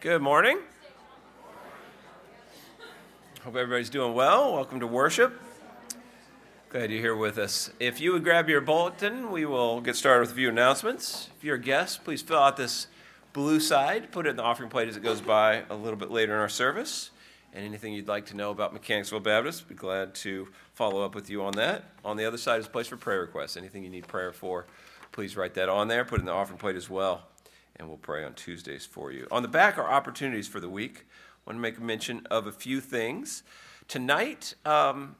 Good morning. Hope everybody's doing well. Welcome to worship. Glad you're here with us. If you would grab your bulletin, we will get started with a few announcements. If you're a guest, please fill out this blue side, put it in the offering plate as it goes by a little bit later in our service. And anything you'd like to know about Mechanicsville Baptist, be glad to follow up with you on that. On the other side is a place for prayer requests. Anything you need prayer for, please write that on there, put it in the offering plate as well, and we'll pray on Tuesdays for you. On the back are opportunities for the week. I want to make mention of a few things. Tonight, um,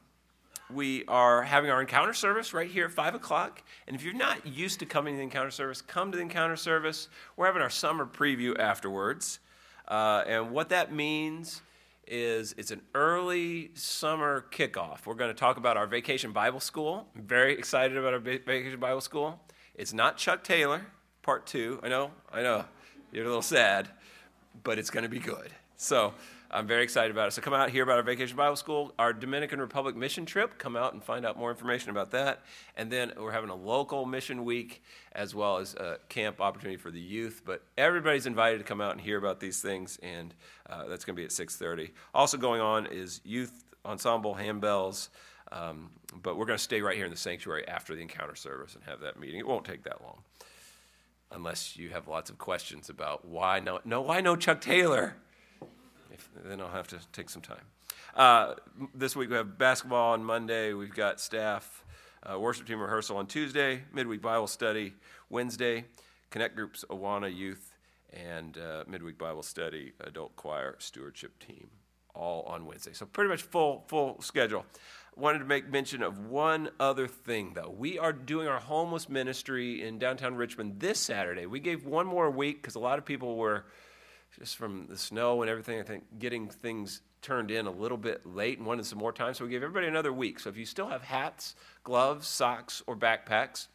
we are having our encounter service right here at 5 o'clock. And if you're not used to coming to the encounter service, come to the encounter service. We're having our summer preview afterwards. Uh, and what that means is it's an early summer kickoff. We're going to talk about our vacation Bible school. I'm very excited about our vacation Bible school. It's not Chuck Taylor, part two. I know, I know, you're a little sad, but it's going to be good. So I'm very excited about it. So come out here about our Vacation Bible School, our Dominican Republic mission trip. Come out and find out more information about that. And then we're having a local mission week as well as a camp opportunity for the youth. But everybody's invited to come out and hear about these things, and uh, that's going to be at 6:30. Also going on is youth ensemble handbells. Um, but we're going to stay right here in the sanctuary after the encounter service and have that meeting. It won't take that long, unless you have lots of questions about why no, no why no Chuck Taylor. If, then I'll have to take some time. Uh, this week we have basketball on Monday. We've got staff uh, worship team rehearsal on Tuesday, midweek Bible study Wednesday, connect groups Awana Youth, and uh, midweek Bible study adult choir stewardship team all on Wednesday. So pretty much full full schedule wanted to make mention of one other thing, though. We are doing our homeless ministry in downtown Richmond this Saturday. We gave one more week because a lot of people were just from the snow and everything, I think, getting things turned in a little bit late and wanted some more time. So we gave everybody another week. So if you still have hats, gloves, socks, or backpacks,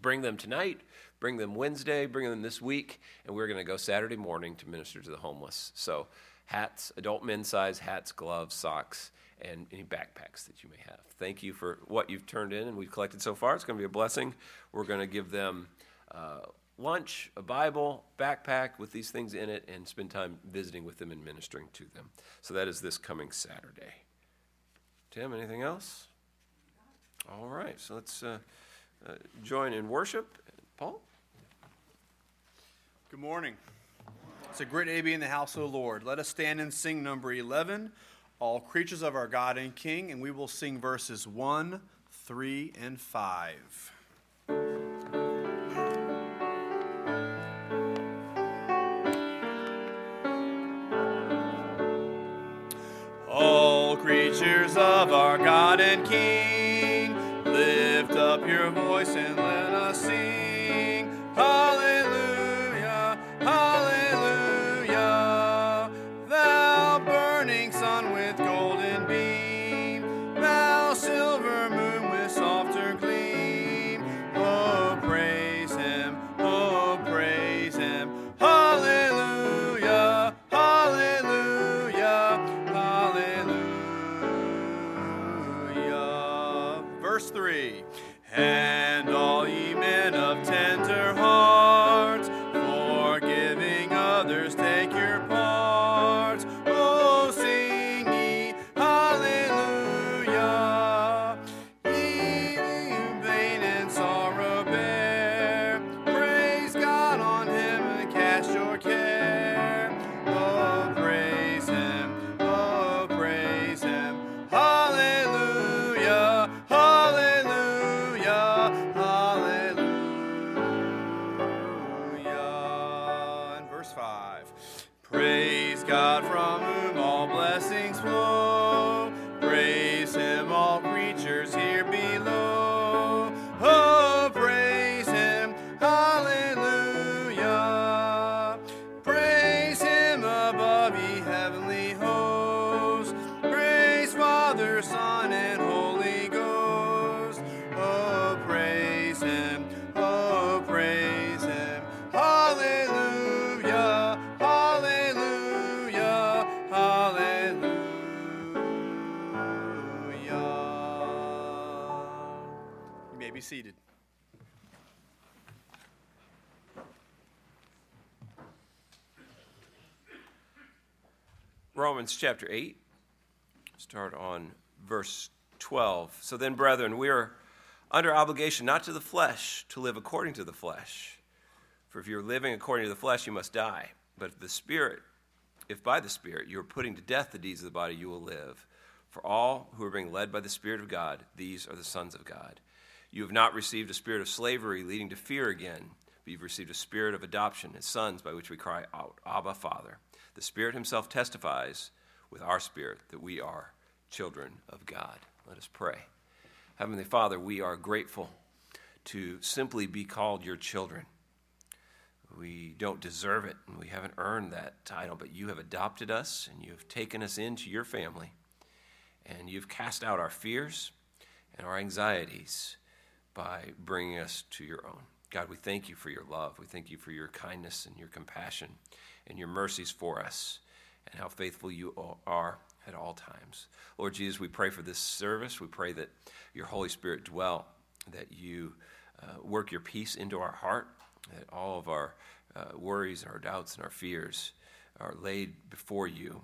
bring them tonight, bring them Wednesday, bring them this week, and we're going to go Saturday morning to minister to the homeless. So hats, adult men's size hats, gloves, socks and any backpacks that you may have. Thank you for what you've turned in and we've collected so far. It's going to be a blessing. We're going to give them uh, lunch, a Bible, backpack with these things in it, and spend time visiting with them and ministering to them. So that is this coming Saturday. Tim, anything else? All right, so let's uh, uh, join in worship. Paul? Good morning. It's a great day to be in the house of the Lord. Let us stand and sing number 11 all creatures of our God and King, and we will sing verses 1, 3, and 5. All creatures of our God and King, lift up your voice and let Romans chapter 8, start on verse 12. So then, brethren, we are under obligation not to the flesh to live according to the flesh. For if you're living according to the flesh, you must die. But if the Spirit, if by the Spirit you are putting to death the deeds of the body, you will live. For all who are being led by the Spirit of God, these are the sons of God. You have not received a spirit of slavery leading to fear again, but you've received a spirit of adoption as sons by which we cry out, Abba, Father. The Spirit Himself testifies with our spirit that we are children of God. Let us pray. Heavenly Father, we are grateful to simply be called your children. We don't deserve it, and we haven't earned that title, but you have adopted us and you have taken us into your family, and you've cast out our fears and our anxieties by bringing us to your own. God, we thank you for your love. We thank you for your kindness and your compassion and your mercies for us and how faithful you are at all times. Lord Jesus, we pray for this service. We pray that your Holy Spirit dwell, that you uh, work your peace into our heart, that all of our uh, worries, our doubts, and our fears are laid before you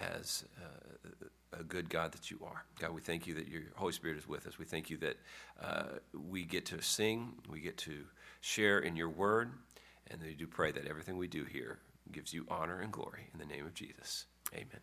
as uh, a good God that you are. God, we thank you that your Holy Spirit is with us. We thank you that uh, we get to sing, we get to share in your word, and we do pray that everything we do here gives you honor and glory. In the name of Jesus, amen.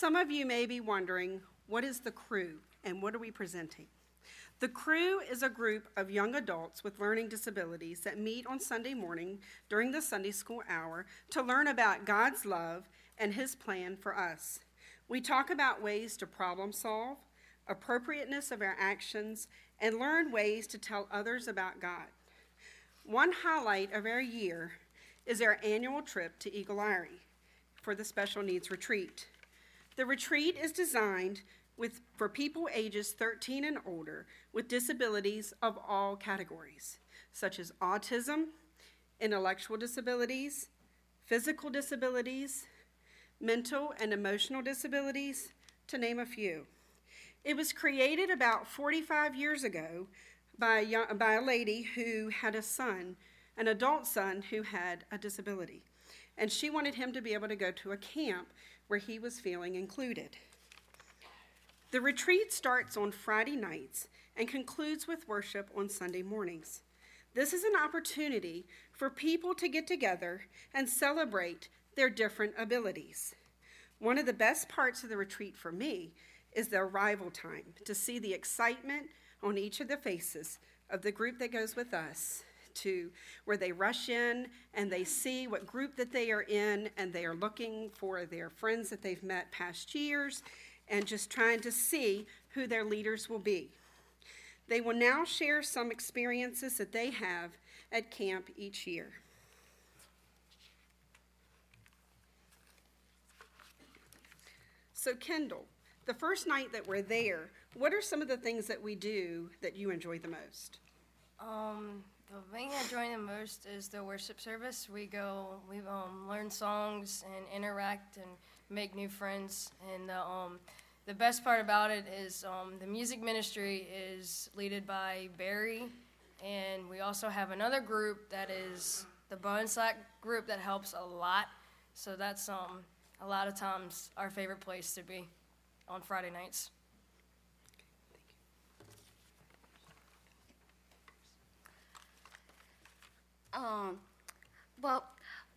Some of you may be wondering what is the crew and what are we presenting? The crew is a group of young adults with learning disabilities that meet on Sunday morning during the Sunday school hour to learn about God's love and His plan for us. We talk about ways to problem solve, appropriateness of our actions, and learn ways to tell others about God. One highlight of our year is our annual trip to Eagle Eyrie for the Special Needs Retreat. The retreat is designed with, for people ages 13 and older with disabilities of all categories, such as autism, intellectual disabilities, physical disabilities, mental and emotional disabilities, to name a few. It was created about 45 years ago by a, young, by a lady who had a son, an adult son, who had a disability. And she wanted him to be able to go to a camp where he was feeling included. The retreat starts on Friday nights and concludes with worship on Sunday mornings. This is an opportunity for people to get together and celebrate their different abilities. One of the best parts of the retreat for me is the arrival time to see the excitement on each of the faces of the group that goes with us to where they rush in and they see what group that they are in and they are looking for their friends that they've met past years and just trying to see who their leaders will be. They will now share some experiences that they have at camp each year. So, Kendall, the first night that we're there, what are some of the things that we do that you enjoy the most? Um, the thing I enjoy the most is the worship service. We go, we um, learn songs and interact and make new friends. And the, um, the best part about it is um, the music ministry is led by Barry, and we also have another group that is the Bone Slack group that helps a lot. So that's um, a lot of times our favorite place to be on Friday nights. Um, well,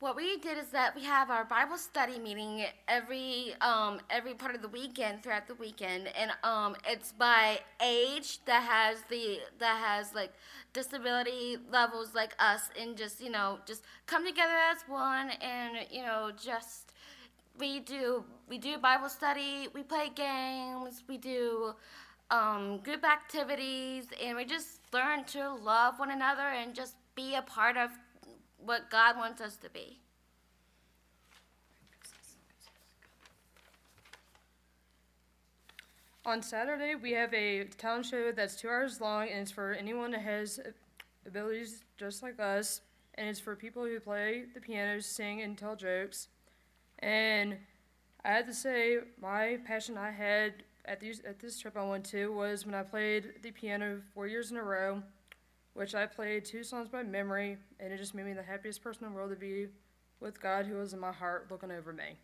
what we did is that we have our Bible study meeting every um, every part of the weekend throughout the weekend, and um, it's by age that has the that has like disability levels like us, and just you know just come together as one, and you know just we do we do Bible study, we play games, we do um, group activities, and we just learn to love one another and just be a part of what God wants us to be. On Saturday, we have a talent show that's two hours long, and it's for anyone that has abilities just like us. and it's for people who play the piano, sing, and tell jokes. And I had to say, my passion I had at these at this trip I went to was when I played the piano four years in a row, which I played two songs by memory, and it just made me the happiest person in the world to be with God, who was in my heart, looking over me.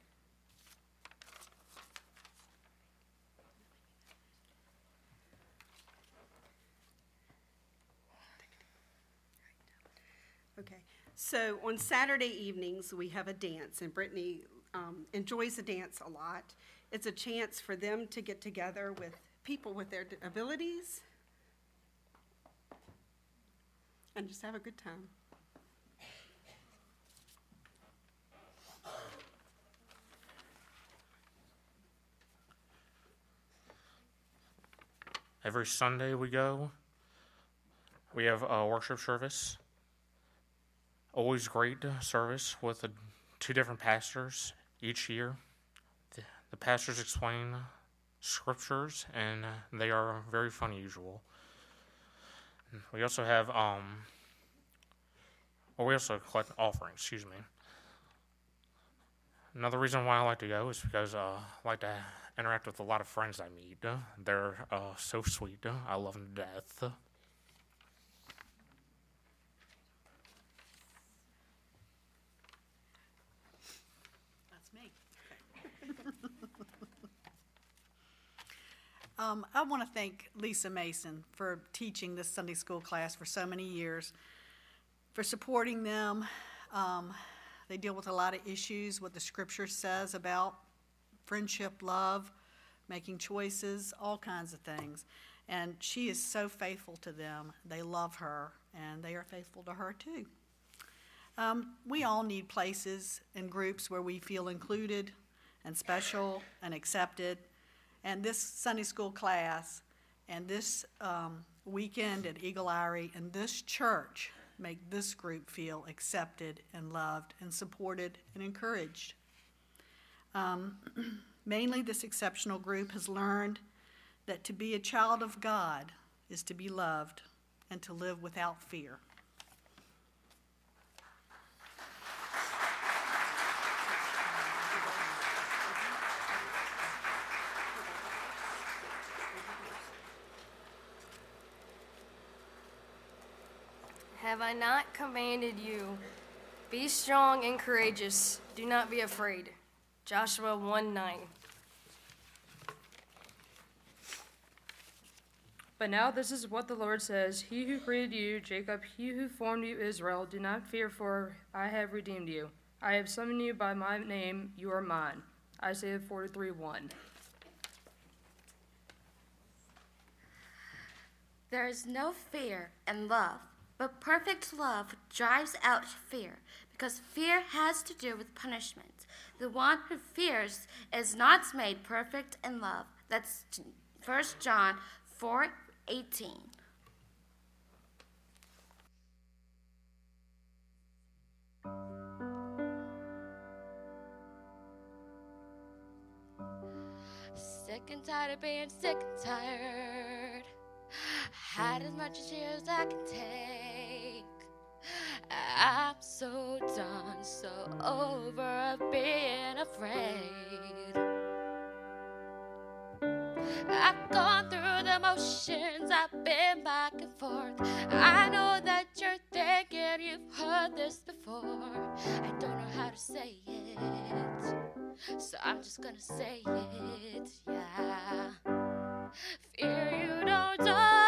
Okay, so on Saturday evenings, we have a dance, and Brittany um, enjoys the dance a lot. It's a chance for them to get together with people with their abilities and just have a good time. Every Sunday we go. We have a worship service. Always great service with the two different pastors each year. The, the pastors explain scriptures, and they are very fun usual. We also have um. Well, we also collect offerings. Excuse me. Another reason why I like to go is because uh, I like to interact with a lot of friends I meet. They're uh, so sweet. I love them to death. That's me. Um, I want to thank Lisa Mason for teaching this Sunday school class for so many years, for supporting them. Um, they deal with a lot of issues, what the scripture says about friendship, love, making choices, all kinds of things. And she is so faithful to them. They love her, and they are faithful to her too. Um, we all need places and groups where we feel included and special and accepted. And this Sunday school class and this um, weekend at Eagle Eyrie and this church make this group feel accepted and loved and supported and encouraged. Um, mainly, this exceptional group has learned that to be a child of God is to be loved and to live without fear. Have I not commanded you? Be strong and courageous. Do not be afraid. Joshua 1 9. But now this is what the Lord says He who created you, Jacob, he who formed you, Israel, do not fear, for I have redeemed you. I have summoned you by my name, you are mine. Isaiah 43 1. There is no fear in love, but perfect love drives out fear, because fear has to do with punishment. The one who fears is not made perfect in love. That's 1 John 4 18. Sick and tired of being sick and tired. Had as much as years I can take. I'm so done, so over of being afraid. I've gone through the motions, I've been back and forth. I know that you're thinking you've heard this before. I don't know how to say it, so I'm just gonna say it, yeah. Fear you don't owe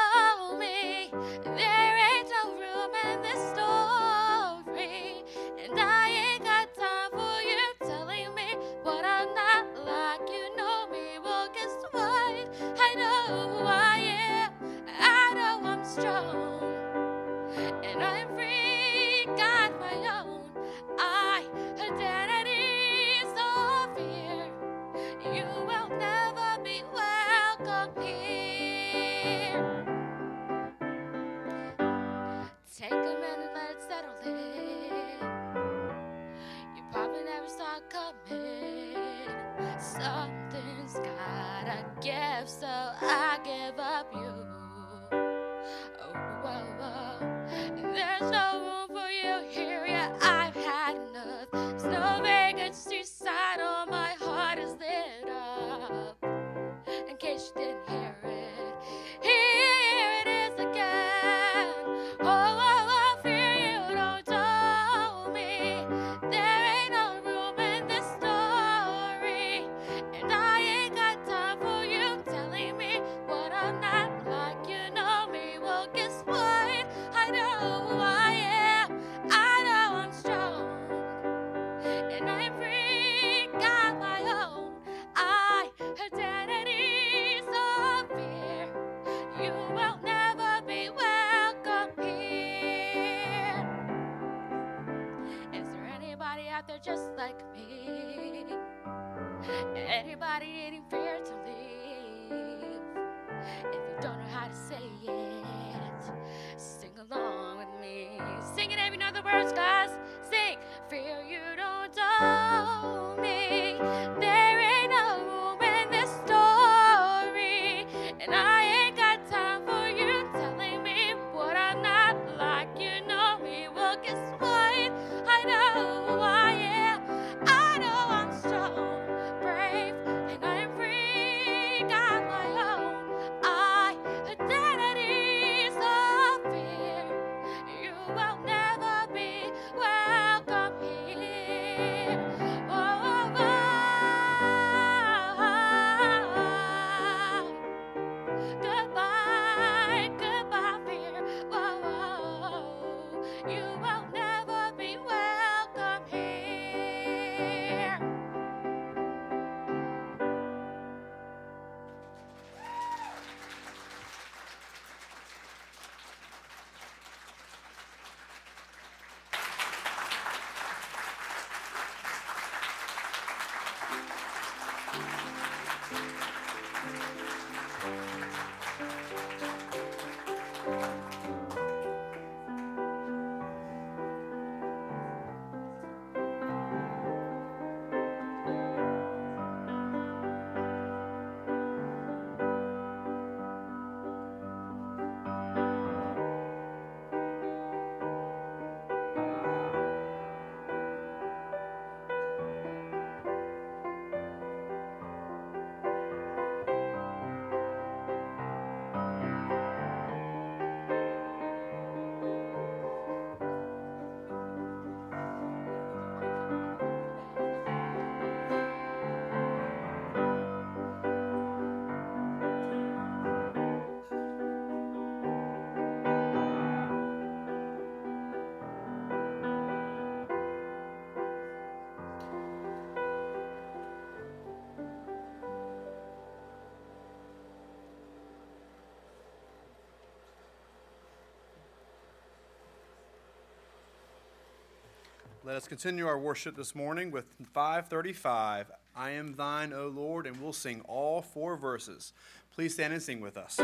Let us continue our worship this morning with 535, I Am Thine, O Lord, and we'll sing all four verses. Please stand and sing with us.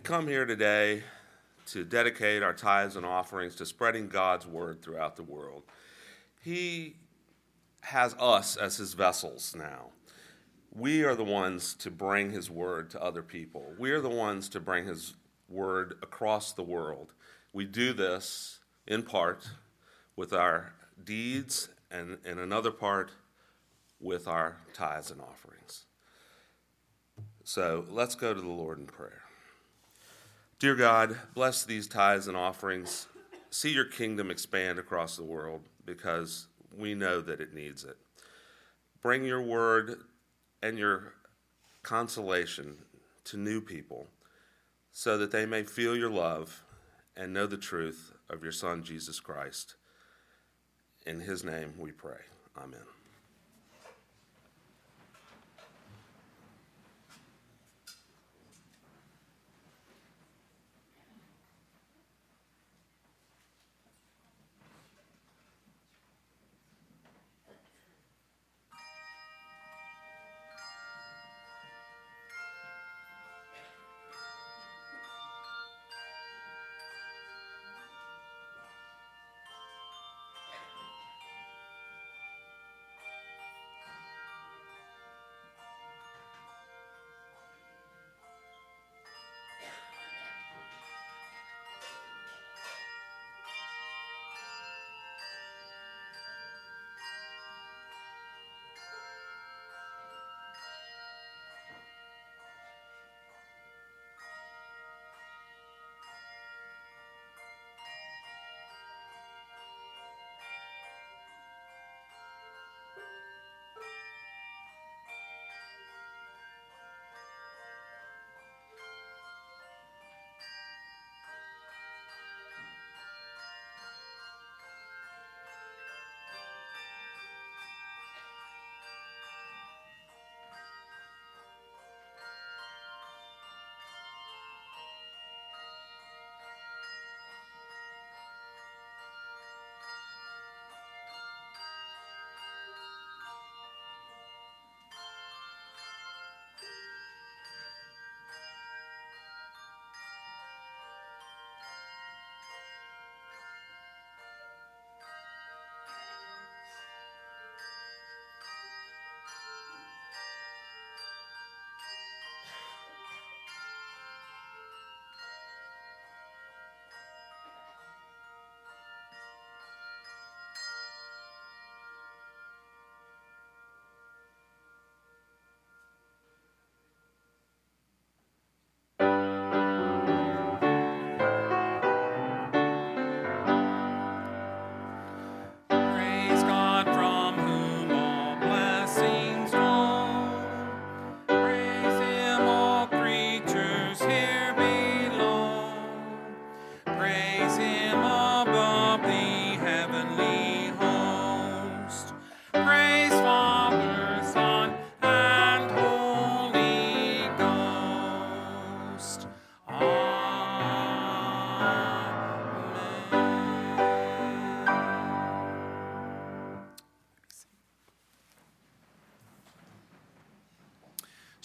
We come here today to dedicate our tithes and offerings to spreading God's word throughout the world. He has us as his vessels now. We are the ones to bring his word to other people. We are the ones to bring his word across the world. We do this in part with our deeds and in another part with our tithes and offerings. So let's go to the Lord in prayer. Dear God, bless these tithes and offerings. See your kingdom expand across the world because we know that it needs it. Bring your word and your consolation to new people so that they may feel your love and know the truth of your Son, Jesus Christ. In his name we pray. Amen.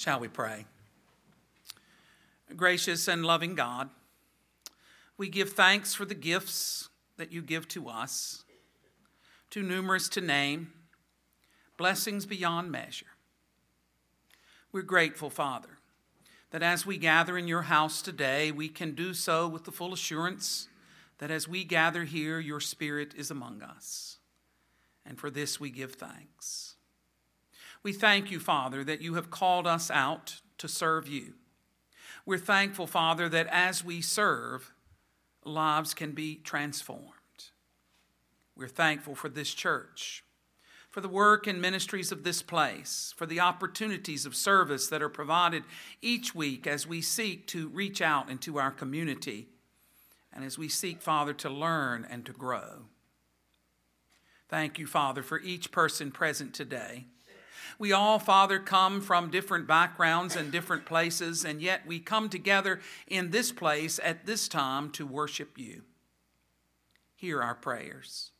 Shall we pray? Gracious and loving God, we give thanks for the gifts that you give to us, too numerous to name, blessings beyond measure. We're grateful, Father, that as we gather in your house today, we can do so with the full assurance that as we gather here, your Spirit is among us. And for this we give thanks. We thank you, Father, that you have called us out to serve you. We're thankful, Father, that as we serve, lives can be transformed. We're thankful for this church, for the work and ministries of this place, for the opportunities of service that are provided each week as we seek to reach out into our community and as we seek, Father, to learn and to grow. Thank you, Father, for each person present today. We all, Father, come from different backgrounds and different places, and yet we come together in this place at this time to worship you. Hear our prayers,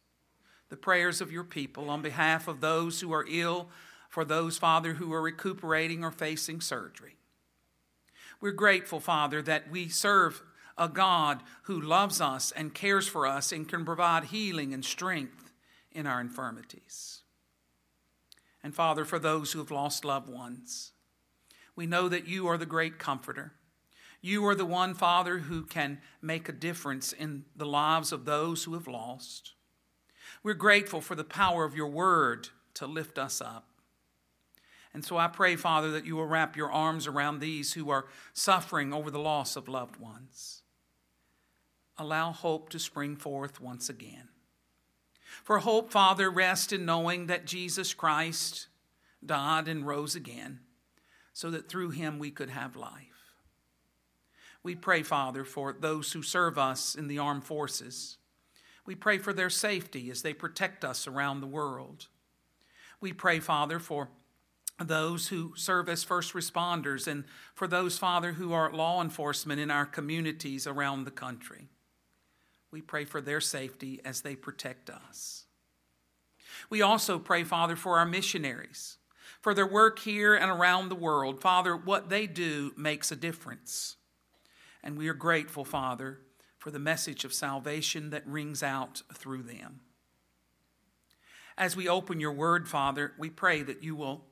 the prayers of your people on behalf of those who are ill, for those, Father, who are recuperating or facing surgery. We're grateful, Father, that we serve a God who loves us and cares for us and can provide healing and strength in our infirmities. And Father, for those who have lost loved ones, we know that you are the great comforter. You are the one, Father, who can make a difference in the lives of those who have lost. We're grateful for the power of your word to lift us up. And so I pray, Father, that you will wrap your arms around these who are suffering over the loss of loved ones. Allow hope to spring forth once again. For hope, Father, rest in knowing that Jesus Christ died and rose again so that through him we could have life. We pray, Father, for those who serve us in the armed forces. We pray for their safety as they protect us around the world. We pray, Father, for those who serve as first responders and for those, Father, who are law enforcement in our communities around the country. We pray for their safety as they protect us. We also pray, Father, for our missionaries, for their work here and around the world. Father, what they do makes a difference. And we are grateful, Father, for the message of salvation that rings out through them. As we open your word, Father, we pray that you will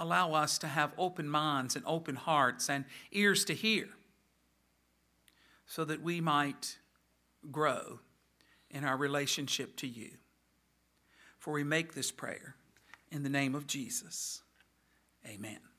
allow us to have open minds and open hearts and ears to hear so that we might grow in our relationship to you. For we make this prayer in the name of Jesus. Amen.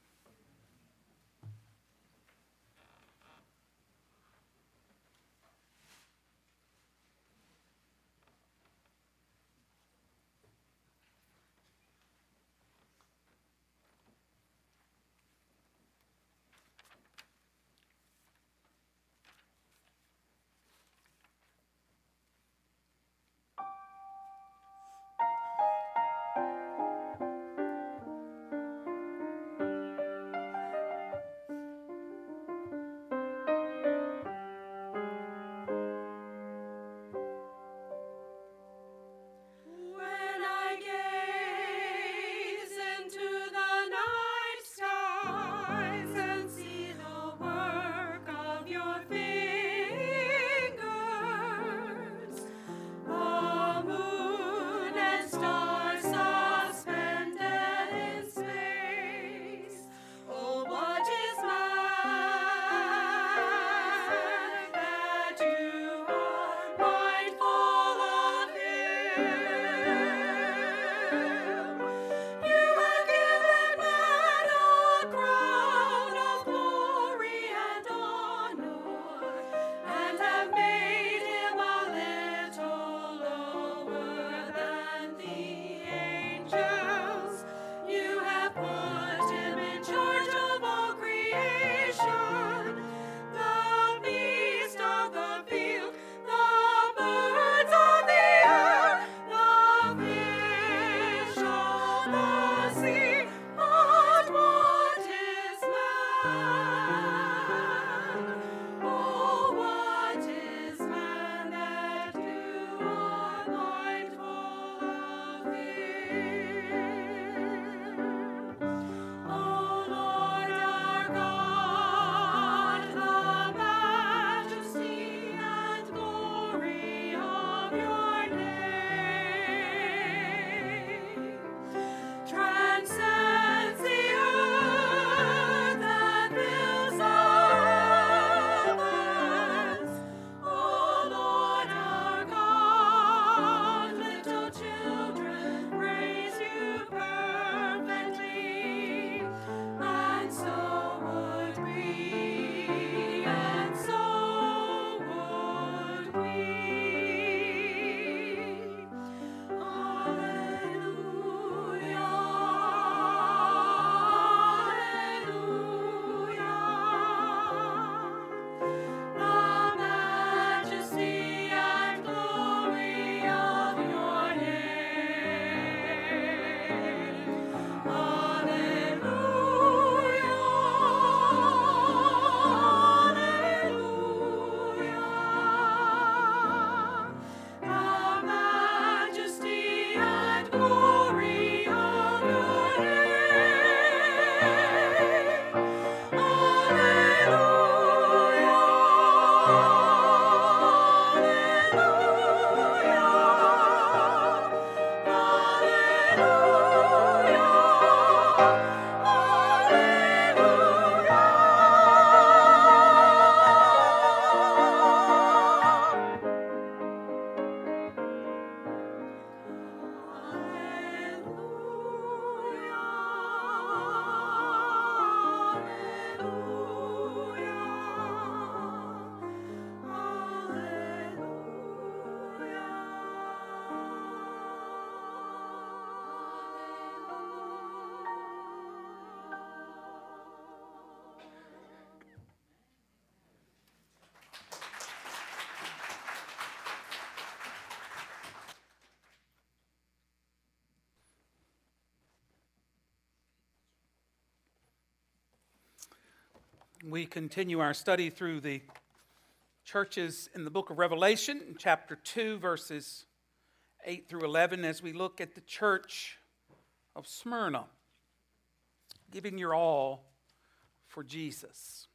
We continue our study through the churches in the book of Revelation, in chapter 2, verses 8 through 11, as we look at the church of Smyrna, giving your all for Jesus.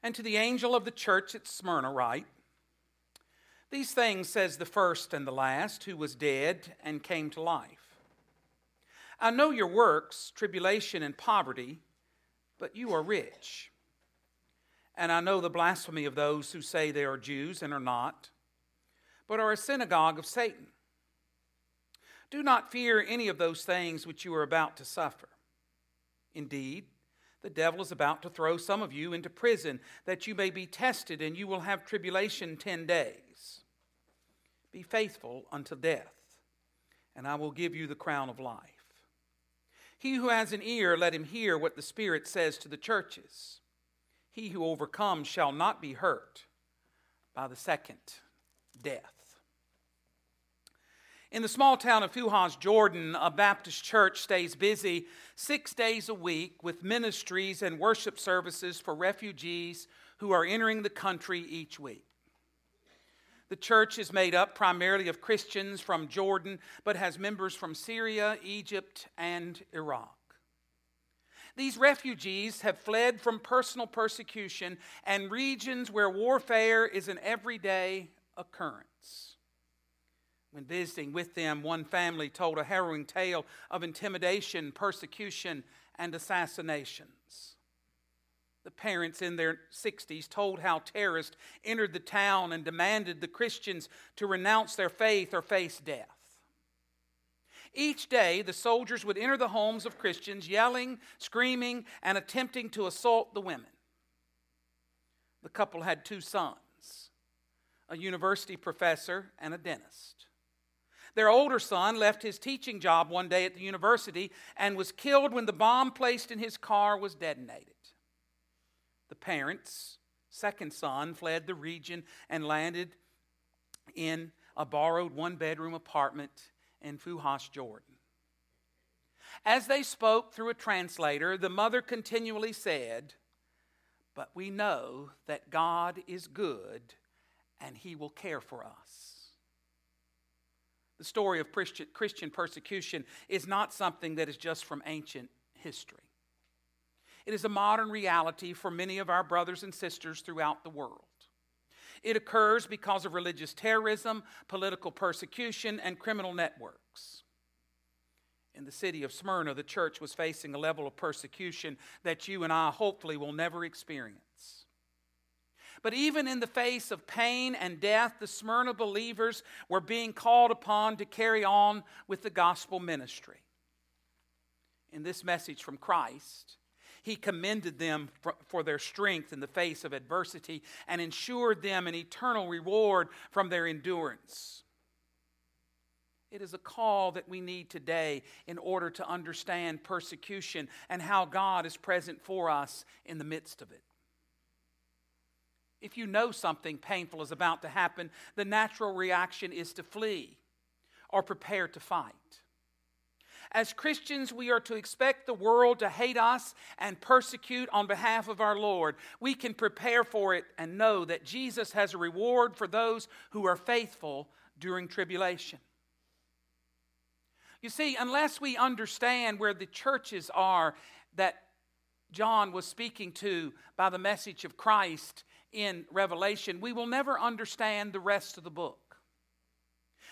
And to the angel of the church at Smyrna, write These things says the first and the last, who was dead and came to life. I know your works, tribulation and poverty but you are rich. And I know the blasphemy of those who say they are Jews and are not, but are a synagogue of Satan. Do not fear any of those things which you are about to suffer. Indeed, the devil is about to throw some of you into prison that you may be tested, and you will have tribulation ten days. Be faithful unto death, and I will give you the crown of life. He who has an ear, let him hear what the Spirit says to the churches. He who overcomes shall not be hurt by the second death. In the small town of Fuheis, Jordan, a Baptist church stays busy six days a week with ministries and worship services for refugees who are entering the country each week. The church is made up primarily of Christians from Jordan, but has members from Syria, Egypt, and Iraq. These refugees have fled from personal persecution and regions where warfare is an everyday occurrence. When visiting with them, one family told a harrowing tale of intimidation, persecution, and assassinations. The parents in their 60s told how terrorists entered the town and demanded the Christians to renounce their faith or face death. Each day, the soldiers would enter the homes of Christians, yelling, screaming, and attempting to assault the women. The couple had two sons a university professor and a dentist. Their older son left his teaching job one day at the university and was killed when the bomb placed in his car was detonated. The parents, second son, fled the region and landed in a borrowed one bedroom apartment in Fuheis, Jordan. As they spoke through a translator, the mother continually said, But we know that God is good and he will care for us. The story of Christian persecution is not something that is just from ancient history. It is a modern reality for many of our brothers and sisters throughout the world. It occurs because of religious terrorism, political persecution, and criminal networks. In the city of Smyrna, the church was facing a level of persecution that you and I hopefully will never experience. But even in the face of pain and death, the Smyrna believers were being called upon to carry on with the gospel ministry. In this message from Christ, he commended them for, for, their strength in the face of adversity and ensured them an eternal reward from their endurance. It is a call that we need today in order to understand persecution and how God is present for us in the midst of it. If you know something painful is about to happen, the natural reaction is to flee or prepare to fight. As Christians, we are to expect the world to hate us and persecute on behalf of our Lord. We can prepare for it and know that Jesus has a reward for those who are faithful during tribulation. You see, unless we understand where the churches are that John was speaking to by the message of Christ in Revelation, we will never understand the rest of the book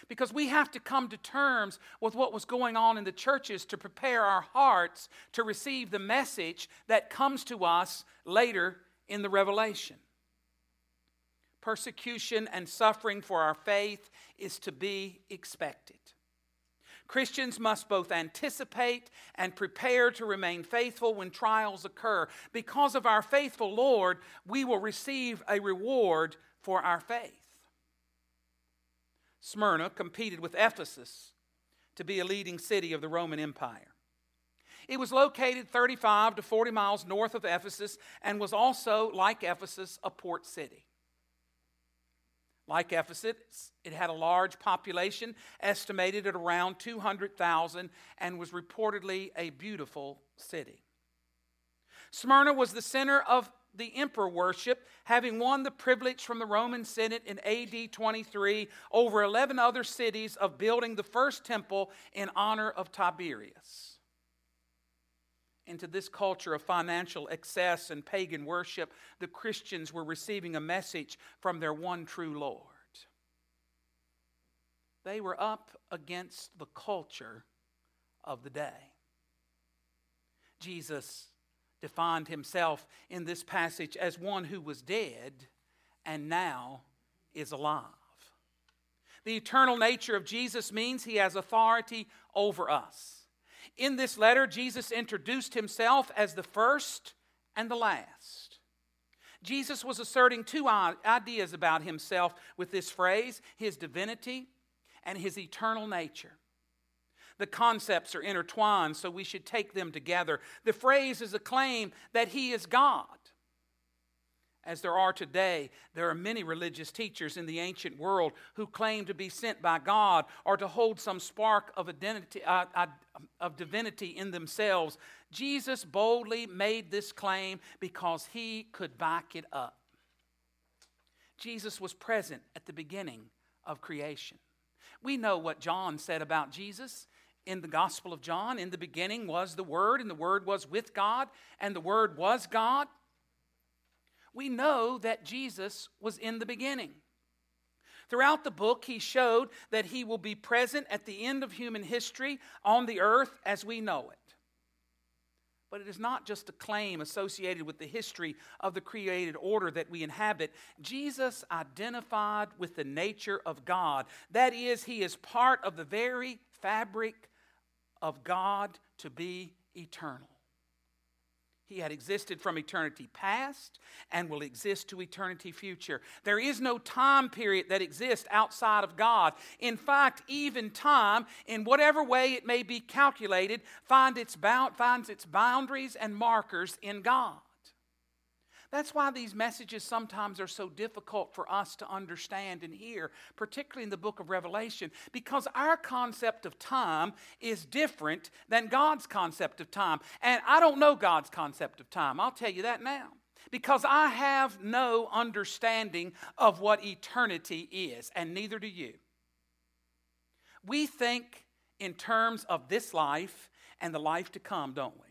because we have to come to terms with what was going on in the churches to prepare our hearts to receive the message that comes to us later in the revelation. Persecution and suffering for our faith is to be expected. Christians must both anticipate and prepare to remain faithful when trials occur. Because of our faithful Lord, we will receive a reward for our faith. Smyrna competed with Ephesus to be a leading city of the Roman Empire. It was located 35 to 40 miles north of Ephesus and was also, like Ephesus, a port city. Like Ephesus, it had a large population, estimated at around 200,000, and was reportedly a beautiful city. Smyrna was the center of the emperor worship, having won the privilege from the Roman Senate in AD 23 over 11 other cities of building the first temple in honor of Tiberius. Into this culture of financial excess and pagan worship, the Christians were receiving a message from their one true Lord. They were up against the culture of the day. Jesus defined himself in this passage as one who was dead and now is alive. The eternal nature of Jesus means he has authority over us. In this letter, Jesus introduced himself as the first and the last. Jesus was asserting two ideas about himself with this phrase his divinity and his eternal nature. The concepts are intertwined, so we should take them together. The phrase is a claim that He is God. As there are today, there are many religious teachers in the ancient world who claim to be sent by God or to hold some spark of, identity, uh, uh, of divinity in themselves. Jesus boldly made this claim because he could back it up. Jesus was present at the beginning of creation. We know what John said about Jesus in the Gospel of John. In the beginning was the Word, and the Word was with God, and the Word was God. We know that Jesus was in the beginning. Throughout the book, he showed that he will be present at the end of human history on the earth as we know it. But it is not just a claim associated with the history of the created order that we inhabit. Jesus identified with the nature of God. That is, he is part of the very fabric of God to be eternal. He had existed from eternity past and will exist to eternity future. There is no time period that exists outside of God. In fact, even time, in whatever way it may be calculated, find its bound, finds its boundaries and markers in God. That's why these messages sometimes are so difficult for us to understand and hear, particularly in the book of Revelation, because our concept of time is different than God's concept of time. And I don't know God's concept of time. I'll tell you that now. Because I have no understanding of what eternity is, and neither do you. We think in terms of this life and the life to come, don't we?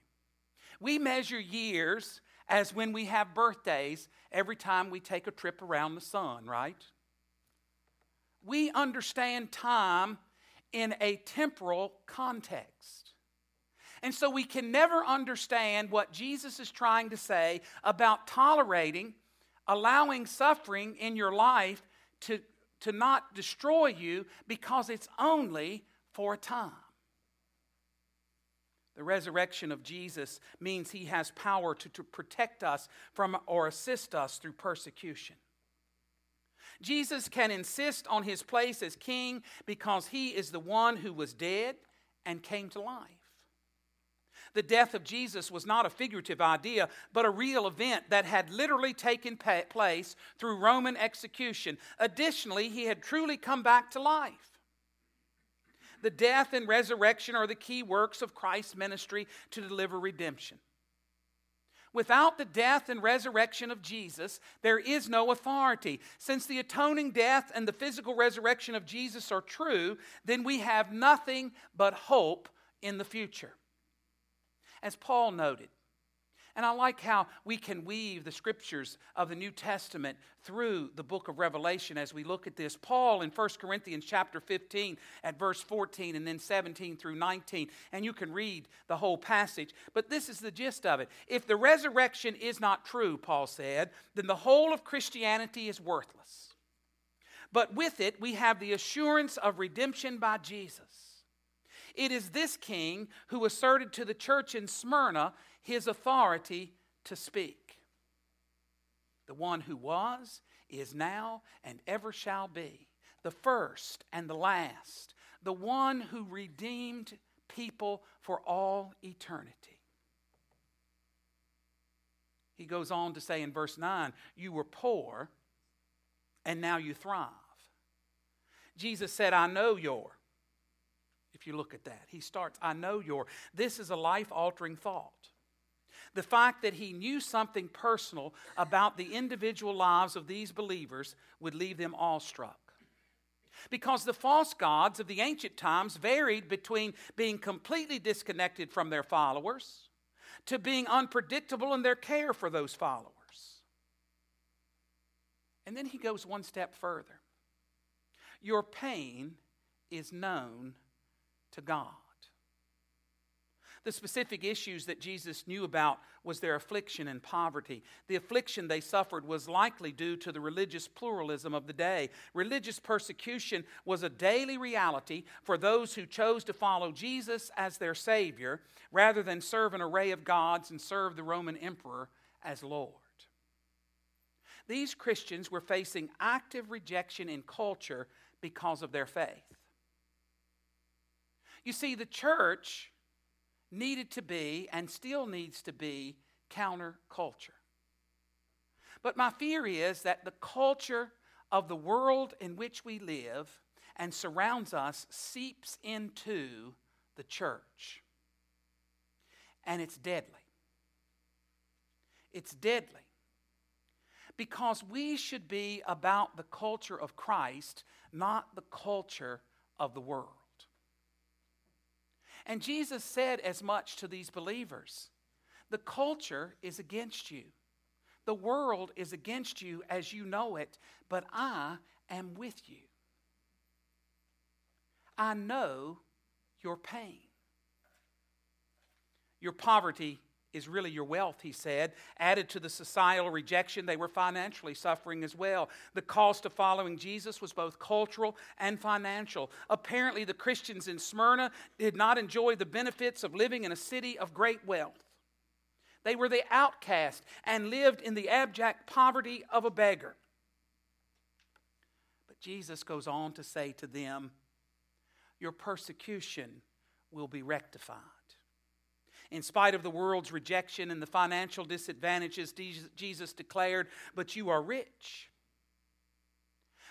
We measure years as when we have birthdays every time we take a trip around the sun, right? We understand time in a temporal context. And so we can never understand what Jesus is trying to say about tolerating, allowing suffering in your life to, to not destroy you because it's only for a time. The resurrection of Jesus means he has power to, to protect us from or assist us through persecution. Jesus can insist on his place as king because he is the one who was dead and came to life. The death of Jesus was not a figurative idea, but a real event that had literally taken place through Roman execution. Additionally, he had truly come back to life. The death and resurrection are the key works of Christ's ministry to deliver redemption. Without the death and resurrection of Jesus, there is no authority. Since the atoning death and the physical resurrection of Jesus are true, then we have nothing but hope in the future. As Paul noted, and I like how we can weave the scriptures of the New Testament through the book of Revelation as we look at this. Paul in 1 Corinthians chapter 15 at verse 14 and then 17 through 19. And you can read the whole passage. But this is the gist of it. If the resurrection is not true, Paul said, then the whole of Christianity is worthless. But with it, we have the assurance of redemption by Jesus. It is this king who asserted to the church in Smyrna his authority to speak. The one who was, is now, and ever shall be, the first and the last, the one who redeemed people for all eternity. He goes on to say in verse 9, You were poor, and now you thrive. Jesus said, I know your. If you look at that, he starts, I know your. This is a life altering thought. The fact that he knew something personal about the individual lives of these believers would leave them awestruck. Because the false gods of the ancient times varied between being completely disconnected from their followers to being unpredictable in their care for those followers. And then he goes one step further. Your pain is known to God. The specific issues that Jesus knew about was their affliction and poverty. The affliction they suffered was likely due to the religious pluralism of the day. Religious persecution was a daily reality for those who chose to follow Jesus as their Savior rather than serve an array of gods and serve the Roman emperor as Lord. These Christians were facing active rejection in culture because of their faith. You see, the church needed to be and still needs to be counterculture. But my fear is that the culture of the world in which we live and surrounds us seeps into the church. And it's deadly. It's deadly. Because we should be about the culture of Christ, not the culture of the world. And Jesus said as much to these believers The culture is against you, the world is against you as you know it, but I am with you. I know your pain. Your poverty is really your wealth, he said. Added to the societal rejection, they were financially suffering as well. The cost of following Jesus was both cultural and financial. Apparently, the Christians in Smyrna did not enjoy the benefits of living in a city of great wealth. They were the outcast and lived in the abject poverty of a beggar. But Jesus goes on to say to them, Your persecution will be rectified. In spite of the world's rejection and the financial disadvantages, Jesus declared, But you are rich.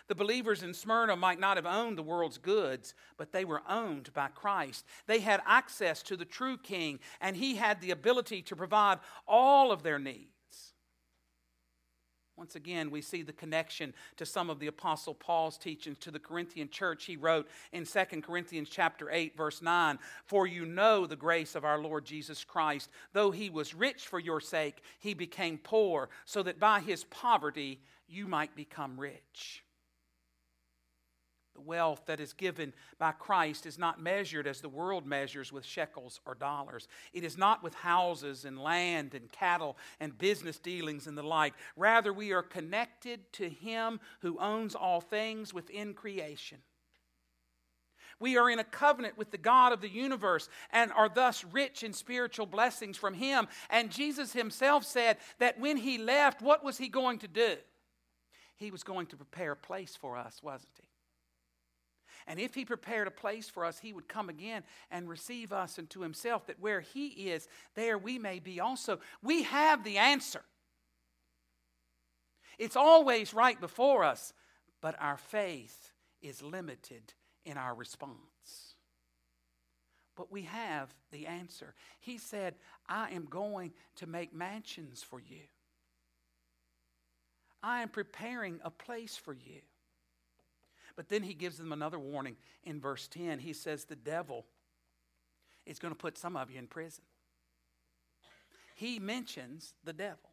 The believers in Smyrna might not have owned the world's goods, but they were owned by Christ. They had access to the true King, and He had the ability to provide all of their needs. Once again, we see the connection to some of the apostle Paul's teachings to the Corinthian church. He wrote in 2 Corinthians chapter 8 verse 9, "For you know the grace of our Lord Jesus Christ, though he was rich for your sake, he became poor, so that by his poverty you might become rich." The wealth that is given by Christ is not measured as the world measures with shekels or dollars. It is not with houses and land and cattle and business dealings and the like. Rather, we are connected to Him who owns all things within creation. We are in a covenant with the God of the universe and are thus rich in spiritual blessings from Him. And Jesus Himself said that when He left, what was He going to do? He was going to prepare a place for us, wasn't He? And if he prepared a place for us, he would come again and receive us into himself, that where he is, there we may be also. We have the answer. It's always right before us, but our faith is limited in our response. But we have the answer. He said, I am going to make mansions for you. I am preparing a place for you. But then he gives them another warning in verse 10. He says, The devil is going to put some of you in prison. He mentions the devil.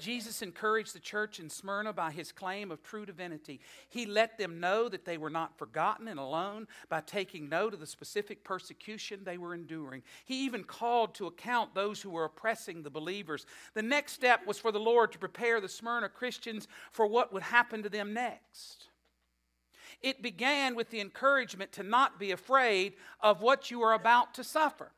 Jesus encouraged the church in Smyrna by his claim of true divinity. He let them know that they were not forgotten and alone by taking note of the specific persecution they were enduring. He even called to account those who were oppressing the believers. The next step was for the Lord to prepare the Smyrna Christians for what would happen to them next. It began with the encouragement to not be afraid of what you are about to suffer.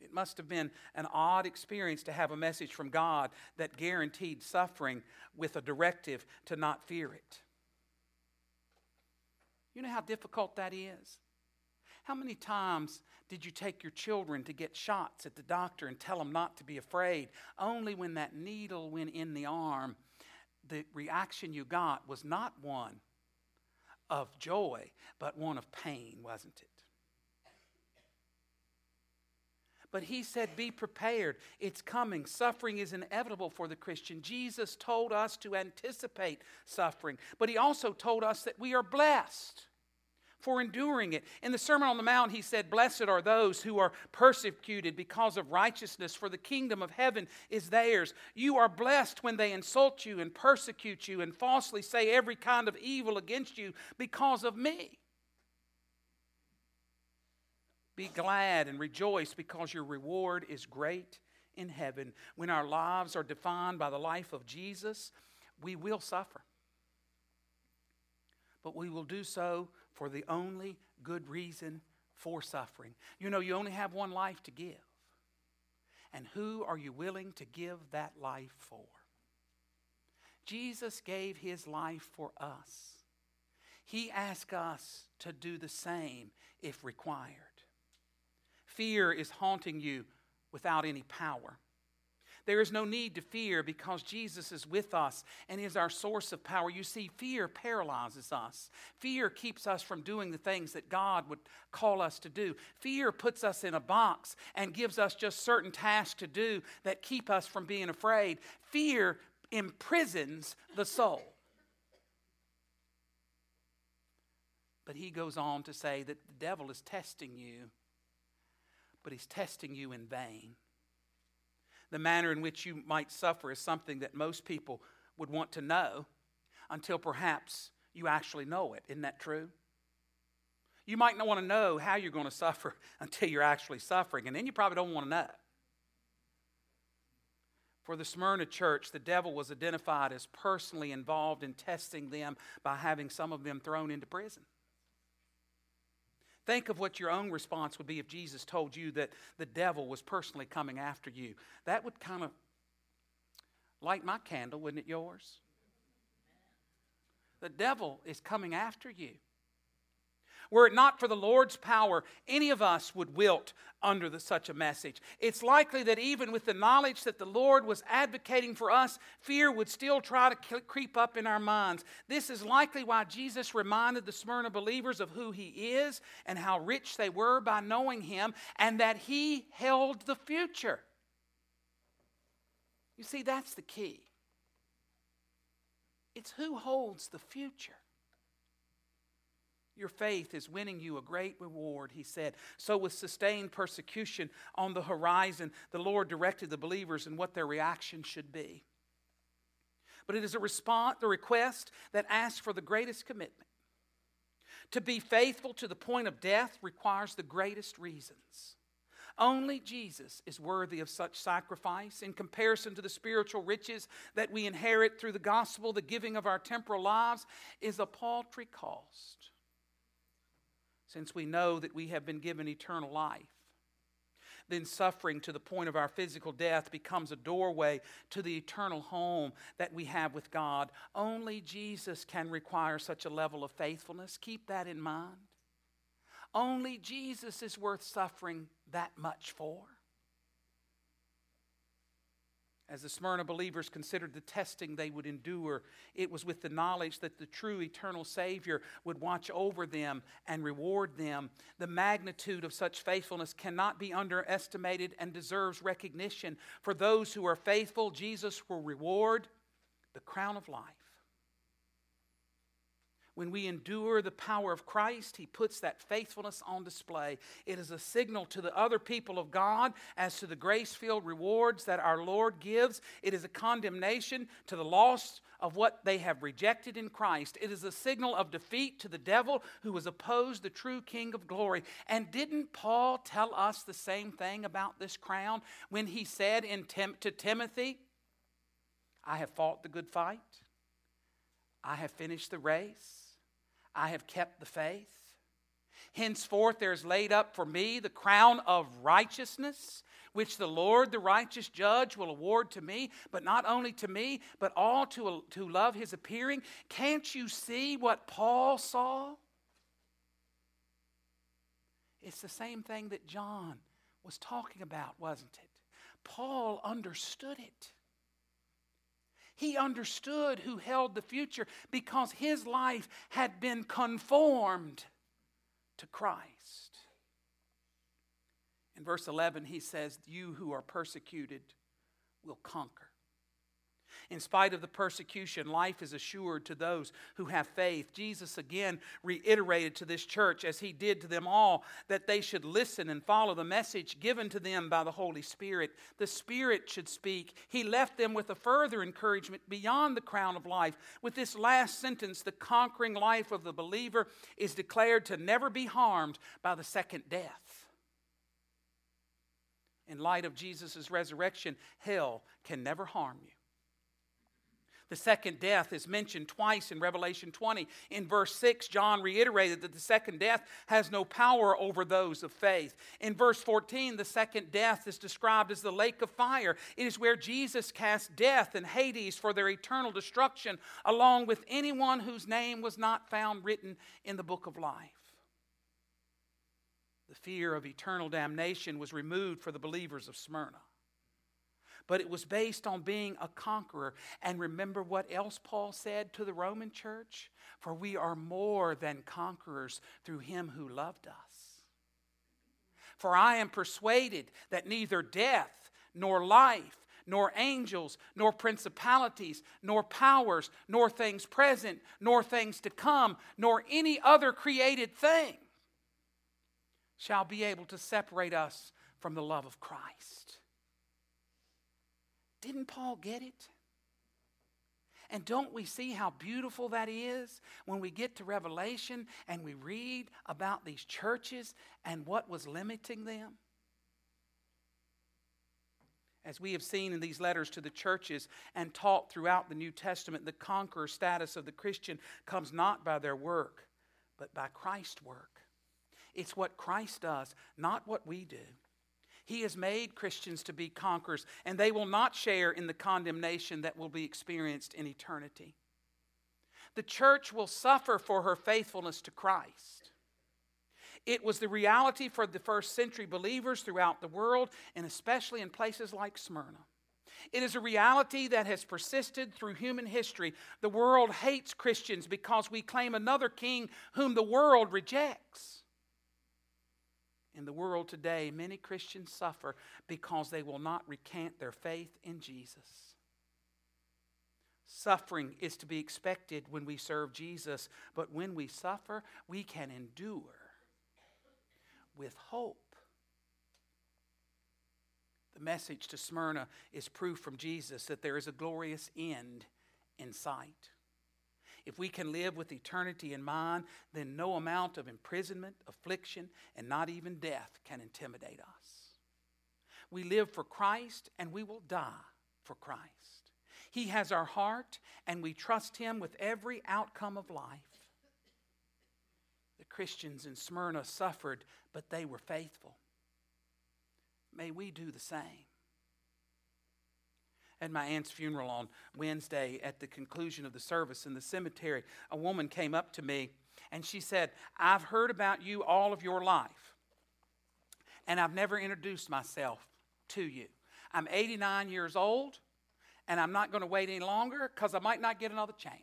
It must have been an odd experience to have a message from God that guaranteed suffering with a directive to not fear it. You know how difficult that is? How many times did you take your children to get shots at the doctor and tell them not to be afraid? Only when that needle went in the arm the reaction you got was not one of joy, but one of pain, wasn't it? But he said, Be prepared. It's coming. Suffering is inevitable for the Christian. Jesus told us to anticipate suffering, but he also told us that we are blessed for enduring it. In the Sermon on the Mount, he said, Blessed are those who are persecuted because of righteousness, for the kingdom of heaven is theirs. You are blessed when they insult you and persecute you and falsely say every kind of evil against you because of me. Be glad and rejoice because your reward is great in heaven. When our lives are defined by the life of Jesus, we will suffer. But we will do so for the only good reason for suffering. You know, you only have one life to give. And who are you willing to give that life for? Jesus gave his life for us. He asks us to do the same if required. Fear is haunting you without any power. There is no need to fear because Jesus is with us and is our source of power. You see, fear paralyzes us. Fear keeps us from doing the things that God would call us to do. Fear puts us in a box and gives us just certain tasks to do that keep us from being afraid. Fear imprisons the soul. But he goes on to say that the devil is testing you but he's testing you in vain. The manner in which you might suffer is something that most people would want to know until perhaps you actually know it. Isn't that true? You might not want to know how you're going to suffer until you're actually suffering, and then you probably don't want to know. For the Smyrna church, the devil was identified as personally involved in testing them by having some of them thrown into prison. Think of what your own response would be if Jesus told you that the devil was personally coming after you. That would kind of light my candle, wouldn't it yours? The devil is coming after you. Were it not for the Lord's power, any of us would wilt under the, such a message. It's likely that even with the knowledge that the Lord was advocating for us, fear would still try to creep up in our minds. This is likely why Jesus reminded the Smyrna believers of who He is and how rich they were by knowing Him, and that He held the future. You see, that's the key. It's who holds the future. Your faith is winning you a great reward, he said. So, with sustained persecution on the horizon, the Lord directed the believers in what their reaction should be. But it is a response, the request that asks for the greatest commitment. To be faithful to the point of death requires the greatest reasons. Only Jesus is worthy of such sacrifice. In comparison to the spiritual riches that we inherit through the gospel, the giving of our temporal lives is a paltry cost since we know that we have been given eternal life. Then suffering to the point of our physical death becomes a doorway to the eternal home that we have with God. Only Jesus can require such a level of faithfulness. Keep that in mind. Only Jesus is worth suffering that much for. As the Smyrna believers considered the testing they would endure, it was with the knowledge that the true eternal Savior would watch over them and reward them. The magnitude of such faithfulness cannot be underestimated and deserves recognition. For those who are faithful, Jesus will reward the crown of life. When we endure the power of Christ, He puts that faithfulness on display. It is a signal to the other people of God as to the grace filled rewards that our Lord gives. It is a condemnation to the lost of what they have rejected in Christ. It is a signal of defeat to the devil who has opposed the true King of glory. And didn't Paul tell us the same thing about this crown when he said in Tim- to Timothy, I have fought the good fight, I have finished the race. I have kept the faith. Henceforth there is laid up for me the crown of righteousness, which the Lord, the righteous judge, will award to me, but not only to me, but all to, to love his appearing. Can't you see what Paul saw? It's the same thing that John was talking about, wasn't it? Paul understood it. He understood who held the future because his life had been conformed to Christ. In verse 11, he says, You who are persecuted will conquer. In spite of the persecution, life is assured to those who have faith. Jesus again reiterated to this church, as he did to them all, that they should listen and follow the message given to them by the Holy Spirit. The Spirit should speak. He left them with a further encouragement beyond the crown of life. With this last sentence, the conquering life of the believer is declared to never be harmed by the second death. In light of Jesus' resurrection, hell can never harm you. The second death is mentioned twice in Revelation 20. In verse 6, John reiterated that the second death has no power over those of faith. In verse 14, the second death is described as the lake of fire. It is where Jesus cast death and Hades for their eternal destruction, along with anyone whose name was not found written in the book of life. The fear of eternal damnation was removed for the believers of Smyrna but it was based on being a conqueror. And remember what else Paul said to the Roman church? For we are more than conquerors through him who loved us. For I am persuaded that neither death nor life, nor angels, nor principalities, nor powers, nor things present, nor things to come, nor any other created thing shall be able to separate us from the love of Christ. Didn't Paul get it? And don't we see how beautiful that is when we get to Revelation and we read about these churches and what was limiting them? As we have seen in these letters to the churches and taught throughout the New Testament, the conqueror status of the Christian comes not by their work, but by Christ's work. It's what Christ does, not what we do. He has made Christians to be conquerors, and they will not share in the condemnation that will be experienced in eternity. The church will suffer for her faithfulness to Christ. It was the reality for the first century believers throughout the world, and especially in places like Smyrna. It is a reality that has persisted through human history. The world hates Christians because we claim another king whom the world rejects. In the world today, many Christians suffer because they will not recant their faith in Jesus. Suffering is to be expected when we serve Jesus, but when we suffer, we can endure with hope. The message to Smyrna is proof from Jesus that there is a glorious end in sight. If we can live with eternity in mind, then no amount of imprisonment, affliction, and not even death can intimidate us. We live for Christ and we will die for Christ. He has our heart and we trust Him with every outcome of life. The Christians in Smyrna suffered, but they were faithful. May we do the same at my aunt's funeral on Wednesday at the conclusion of the service in the cemetery, a woman came up to me and she said, I've heard about you all of your life, and I've never introduced myself to you. I'm 89 years old, and I'm not going to wait any longer because I might not get another chance.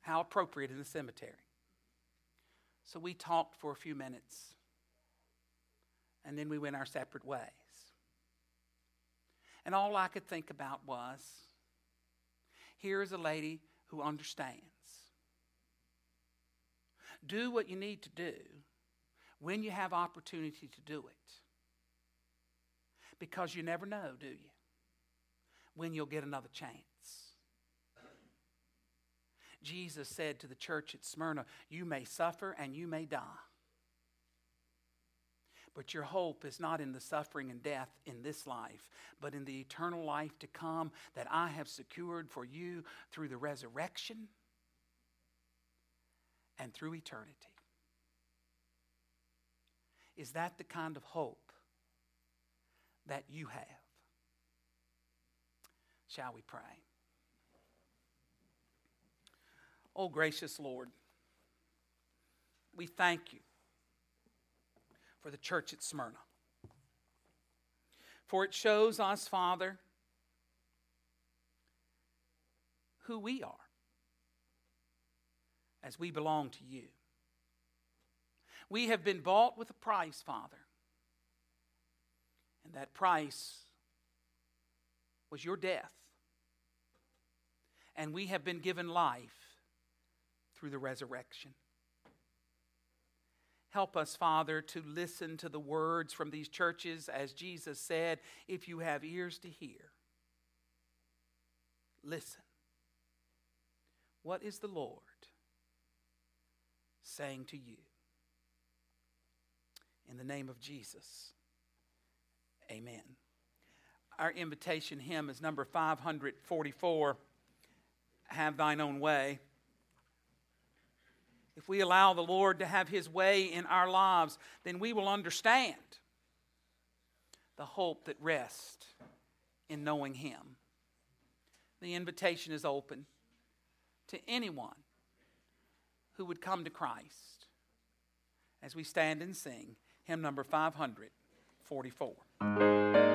How appropriate in the cemetery. So we talked for a few minutes, and then we went our separate ways. And all I could think about was here is a lady who understands. Do what you need to do when you have opportunity to do it. Because you never know, do you? When you'll get another chance. Jesus said to the church at Smyrna, You may suffer and you may die. But your hope is not in the suffering and death in this life, but in the eternal life to come that I have secured for you through the resurrection and through eternity. Is that the kind of hope that you have? Shall we pray? Oh, gracious Lord, we thank you for the church at Smyrna. For it shows us, Father, who we are as we belong to you. We have been bought with a price, Father. And that price was your death. And we have been given life through the resurrection. Help us, Father, to listen to the words from these churches, as Jesus said, if you have ears to hear, listen. What is the Lord saying to you? In the name of Jesus, amen. Our invitation hymn is number 544 Have Thine Own Way. If we allow the Lord to have His way in our lives, then we will understand the hope that rests in knowing Him. The invitation is open to anyone who would come to Christ as we stand and sing hymn number 544.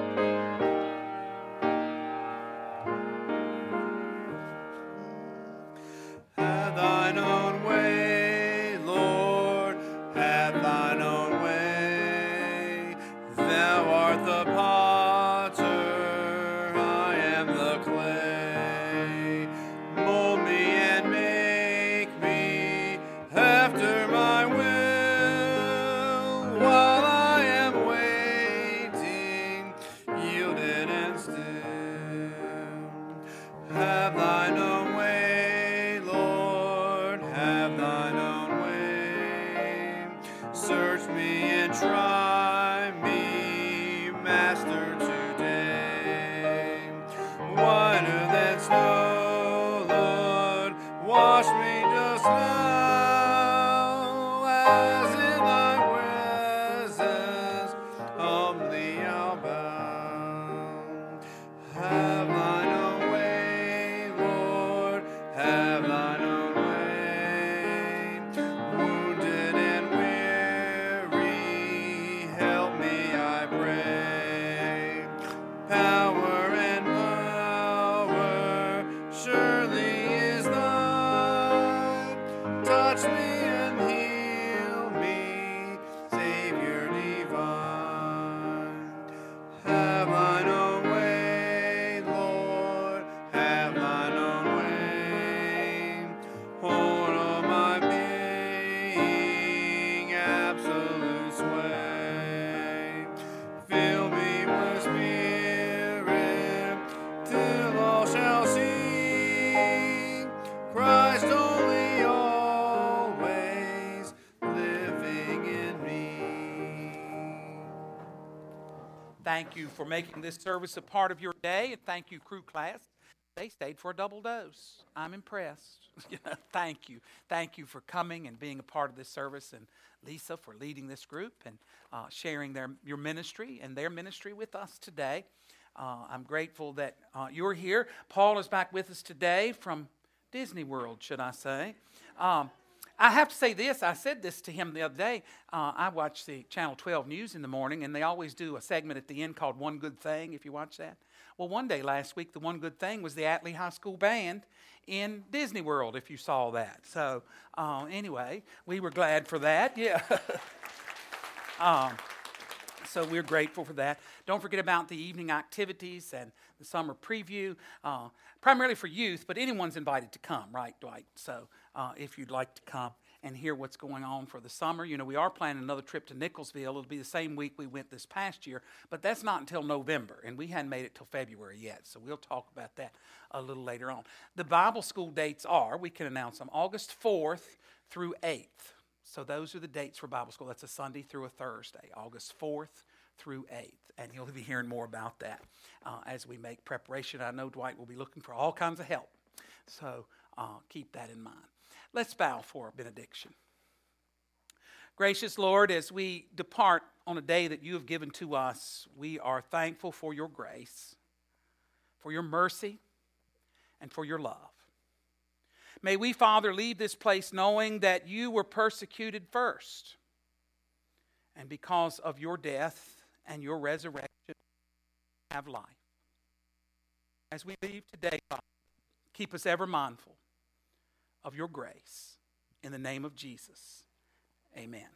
Thank you for making this service a part of your day, and thank you, crew class. They stayed for a double dose. I'm impressed. Thank you. Thank you for coming and being a part of this service, and Lisa for leading this group and uh, sharing their, your ministry and their ministry with us today. Uh, I'm grateful that uh, you're here. Paul is back with us today from Disney World, should I say. Um, I have to say this. I said this to him the other day. Uh, I watch the Channel 12 news in the morning, and they always do a segment at the end called One Good Thing, if you watch that. Well, one day last week, the one good thing was the Atlee High School Band in Disney World, if you saw that. So, uh, anyway, we were glad for that. Yeah. um, so we're grateful for that. Don't forget about the evening activities and the summer preview, uh, primarily for youth, but anyone's invited to come, right, Dwight? So uh, if you'd like to come and hear what's going on for the summer, you know, we are planning another trip to Nicholsville. It'll be the same week we went this past year, but that's not until November, and we hadn't made it till February yet. So we'll talk about that a little later on. The Bible school dates are, we can announce them, August 4th through 8th. So those are the dates for Bible school. That's a Sunday through a Thursday, August 4th through 8th. And you'll be hearing more about that uh, as we make preparation. I know Dwight will be looking for all kinds of help. So uh, keep that in mind. Let's bow for a benediction. Gracious Lord, as we depart on a day that you have given to us, we are thankful for your grace, for your mercy, and for your love. May we, Father, leave this place knowing that you were persecuted first. And because of your death and your resurrection, have life. As we leave today, Father, keep us ever mindful of your grace. In the name of Jesus, amen.